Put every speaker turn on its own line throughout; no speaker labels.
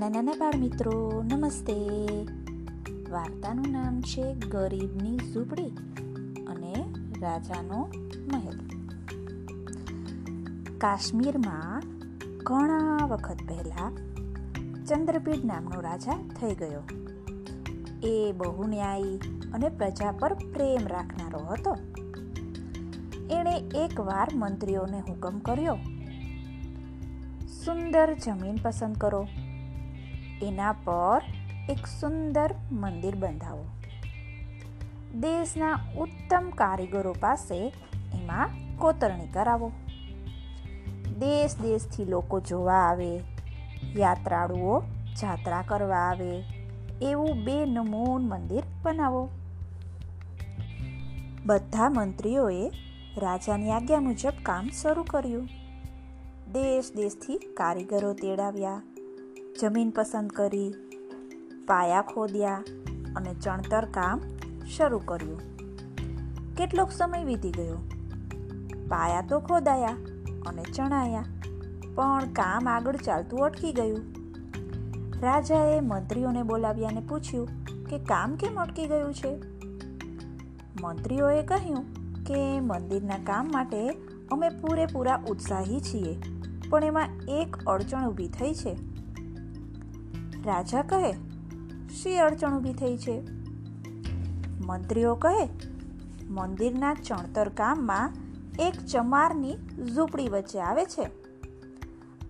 નાના બાળ મિત્રો નમસ્તે. વાર્તાનું નામ છે ગરીબની ઝૂંપડી અને રાજાનો મહેલ. કાશ્મીરમાં ઘણા વખત પહેલા ચંદ્રપીઠ નામનો રાજા થઈ ગયો. એ બહુ ન્યાયી અને પ્રજા પર પ્રેમ રાખનારો હતો. એણે એકવાર મંત્રીઓને હુકમ કર્યો, સુંદર જમીન પસંદ કરો. એના પર એક સુંદર મંદિર બંધાવો. દેશના ઉત્તમ કારીગરો પાસે એમાં કોતરણી કરાવો. દેશ દેશથી લોકો જોવા આવે, યાત્રાળુઓ જાત્રા કરવા આવે, એવું બે નમૂન મંદિર બનાવો. બધા મંત્રીઓએ રાજાની આજ્ઞા મુજબ કામ શરૂ કર્યું. દેશ દેશથી કારીગરો તેડાવ્યા. જમીન પસંદ કરી, પાયા ખોદ્યા અને ચણતર કામ શરૂ કર્યું. કેટલોક સમય વીતી ગયો. પાયા તો ખોદાયા અને ચણાયા, પણ કામ આગળ ચાલતું અટકી ગયું. રાજાએ મંત્રીઓને બોલાવ્યા અને પૂછ્યું કે કામ કેમ અટકી ગયું છે? મંત્રીઓએ કહ્યું કે મંદિરના કામ માટે અમે પૂરેપૂરા ઉત્સાહી છીએ, પણ એમાં એક અડચણ ઊભી થઈ છે. રાજા કહે, શી અડચણ ઊભી થઈ છે? મંત્રીઓ કહે, મંદિરના ચણતર કામમાં એક ચમારની ઝૂંપડી વચ્ચે આવે છે.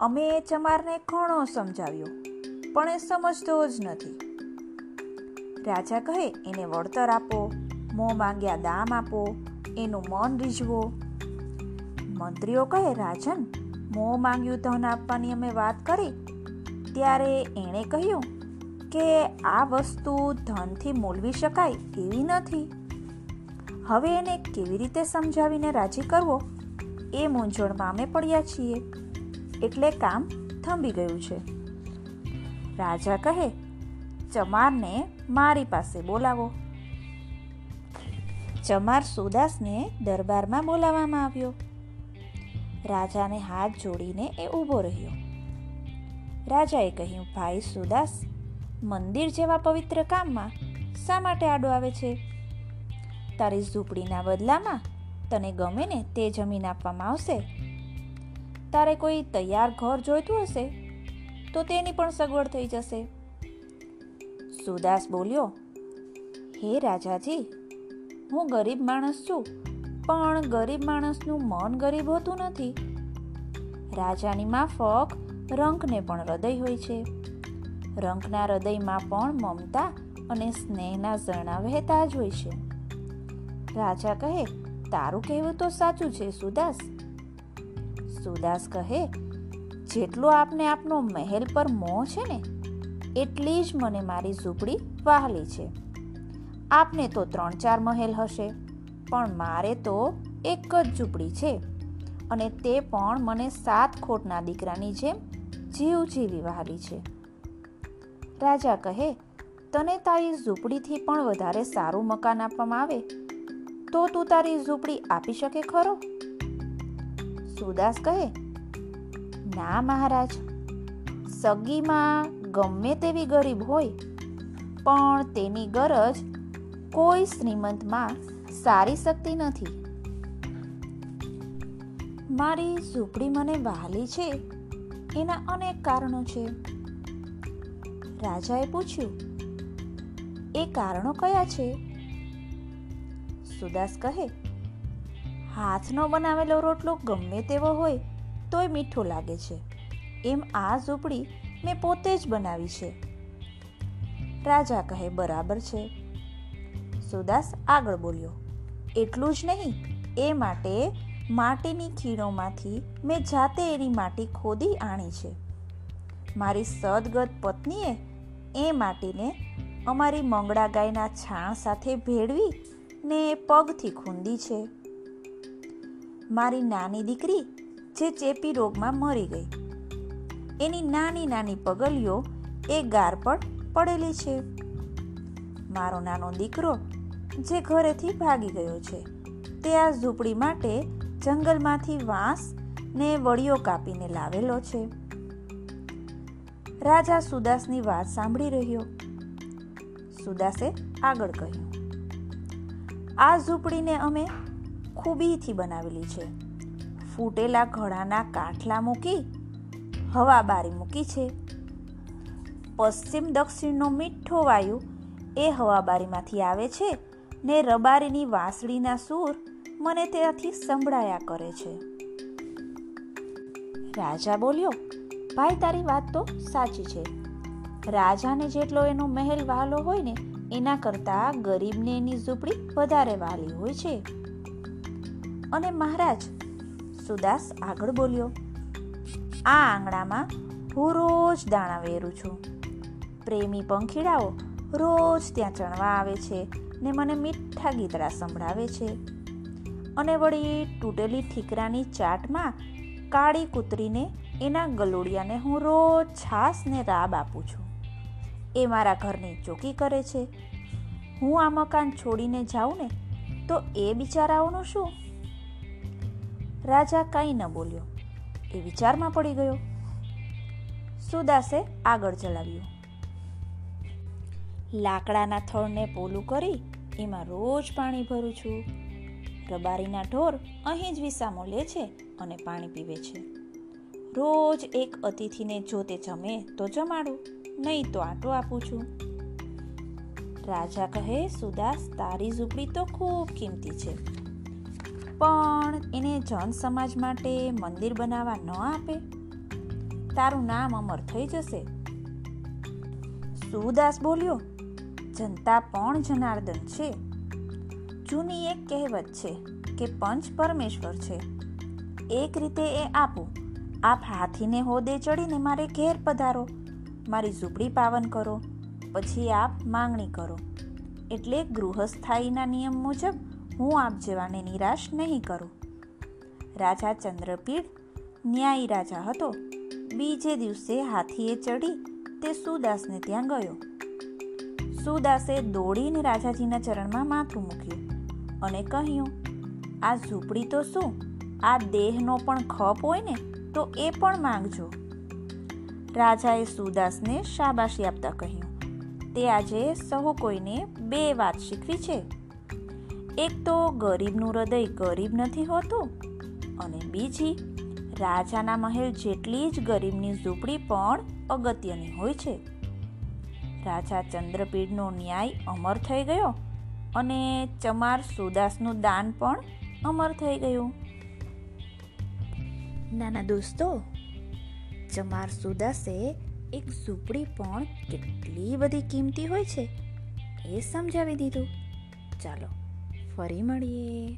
અમે એ ચમારને ઘણો સમજાવ્યો, પણ એ સમજતો જ નથી. રાજા કહે, એને વળતર આપો, મોં માંગ્યા દામ આપો, એનું મન રીઝવો. મંત્રીઓ કહે, રાજન, મોં માંગ્યું ધન આપવાની અમે વાત કરી ત્યારે એણે કહ્યું કે આ વસ્તુ ધનથી મોલવી શકાય એવી નથી. હવે એને કેવી રીતે સમજાવીને રાજી કરવો? એ મૂંઝવણમાં અમે પડ્યા છીએ. એટલે કામ થંભી ગયું છે. રાજા કહે, ચમારને મારી પાસે બોલાવો. ચમાર સુદાસને દરબારમાં બોલાવવામાં આવ્યો. રાજાને હાથ જોડીને એ ઊભો રહ્યો. રાજાએ કહ્યું, ભાઈ સુદાસ, મંદિર જેવા પવિત્ર કામમાં શા માટે આડો આવે છે? તારી ઝૂંપડીના બદલામાં તને ગમે ને તે જમીન આપવામાં આવશે? તારે કોઈ તૈયાર ઘર જોઈતું હશે તો તેની પણ સગવડ થઈ જશે. સુદાસ બોલ્યો, હે રાજાજી, હું ગરીબ માણસ છું, પણ ગરીબ માણસનું મન ગરીબ હોતું નથી. રાજાની માફક રંકને પણ હૃદય હોય છે. રંકના હૃદયમાં પણ મમતા અને સ્નેહના ઝરણા વહેતા જ હોય છે. રાજા કહે, તારું કહેવું તો સાચું છે, સુદાસ. સુદાસ કહે, જેટલો આપને આપનો મહેલ પર મોહ છે ને, એટલી જ મને મારી ઝૂંપડી વહાલી છે. આપને તો ત્રણ ચાર મહેલ હશે, પણ મારે તો એક જ ઝૂંપડી છે અને તે પણ મને સાત ખોટના દીકરાની જેમ જીવ જીવી વહાલી છે. રાજા કહે, તને તારી ઝૂંપડીથી પણ વધારે સારું મકાન આપવામાં આવે, તો તું તારી ઝૂંપડી આપી શકે ખરો? સુદાસ કહે, ના મહારાજ, સગીમાં ગમે તેવી ગરીબ હોય, પણ તેની ગરજ કોઈ શ્રીમંતમાં સારી શકતી નથી. મારી ઝૂંપડી મને વહાલી છે? એના અનેક કારણો છે. રાજાએ પૂછ્યું, એ કારણો કયા છે? સુદાસ કહે, હાથનો બનાવેલો રોટલો ગમે તેવો હોય તોય મીઠો લાગે છે. એમ આ ઝૂંપડી મેં પોતે જ બનાવી છે. રાજા કહે, બરાબર છે. સુદાસ આગળ બોલ્યો, એટલું જ નહીં, એ માટે માટીની ખીણોમાંથી મેં જાતે એની માટી ખોદી આણી છે. મારી સદગત પત્નીએ એ માટીને અમારી મંગળા ગાયના છાણ સાથે ભેળવી ને પગથી ખૂંદી છે. મારી નાની દીકરી જે ચેપી રોગમાં મરી ગઈ. એની નાની નાની પગલીઓ એ ગાર પર પડેલી છે. મારો નાનો દીકરો જે ઘરેથી ભાગી ગયો છે, તે આ ઝૂંપડી માટે જંગલમાંથી વાંસ ને વડીઓ કાપીને લાવેલો છે. રાજા સુદાસની વાત સાંભળી રહ્યો. સુદાસે આગળ કહ્યું, આ ઝૂંપડીને અમે ખૂબીથી બનાવેલી છે. ફૂટેલા ઘડાના કાઠલા મૂકી, હવા બારી મૂકી છે. પશ્ચિમ દક્ષિણનો મીઠો વાયુ એ હવાબારીમાંથી આવે છે ને રબારીની વાંસળીના સૂર મને ત્યાંથી સંભળાયા કરે છે. રાજા બોલ્યો, ભાઈ, તારી વાત તો સાચી છે. રાજાને જેટલો એનો મહેલ વહાલો હોય ને, એના કરતાં ગરીબને એની ઝૂંપડી વધારે વહાલી હોય છે. અને મહારાજ સુદાસ આગળ બોલ્યો, આ આંગણામાં હું રોજ દાણા વેરું છું. પ્રેમી પંખીડાઓ રોજ ત્યાં ચણવા આવે છે ને મને મીઠા ગીતડા સંભળાવે છે. અને વળી તૂટેલી ઠીકરાની ચાટમાં કાળી કૂતરીને એના ગલોડિયાને હું રોજ છાસને રાબ આપું છું. એ મારા ઘરની ચોકી કરે છે. હું આ મકાન છોડીને જાઉં ને તો એ બિચારાઓનું શું? રાજા કંઈ ન બોલ્યો. એ વિચારમાં પડી ગયો. સુદાસે આગળ ચલાવ્યું. લાકડાના થળને પોલું કરી એમાં રોજ પાણી ભરું છું. રબારીના ઢોર અહીં જ વિસામો લે છે અને પાણી પીવે છે. રોજ એક અતિથિને જો તે જમે તો જમાડું, નહીં તો આટો આપું છું. રાજા કહે, સુદાસ, તારી ઝૂંપડી તો ખૂબ કિંમતી છે. પણ એને જન સમાજ માટે મંદિર બનાવવા ન આપે. તારું નામ અમર થઈ જશે. સુદાસ બોલ્યો, જનતા પણ જનાર્દન છે. જૂની એક કહેવત છે કે પંચ પરમેશ્વર છે. એક રીતે એ આપું, આપ હાથીને હોદે ચડીને મારે ઘેર પધારો, મારી ઝૂંપડી પાવન કરો, પછી આપ માંગણી કરો. એટલે ગૃહસ્થાયીના નિયમ મુજબ હું આપ જેવાને નિરાશ નહીં કરું. રાજા ચંદ્રપીડ ન્યાયી રાજા હતો. બીજે દિવસે હાથીએ ચડી તે સુદાસને ત્યાં ગયો. સુદાસે દોડીને રાજાજીના ચરણમાં માથું મૂક્યું. અને કહ્યું, આ ઝૂંપડી તો શું? આ દેહનો પણ ખપ હોય ને, તો એ પણ માંગજો. રાજાએ સુદાસને શાબાશી આપતા કહ્યું, તે આજે સહુ કોઈને બે વાત શીખવી છે. એક તો ગરીબનું હૃદય ગરીબ નથી હોતું અને બીજી, રાજાના મહેલ જેટલી જ ગરીબની ઝૂંપડી પણ અગત્યની હોય છે. રાજા ચંદ્રપીડનો ન્યાય અમર થઈ ગયો અને ચમાર સુદાસનું દાન પણ અમર થઈ ગયું. નાના દોસ્તો, ચમાર સુદાસે એક ઝૂંપડી પણ કેટલી બધી કિંમતી હોય છે એ સમજાવી દીધું. ચાલો, ફરી મળીએ.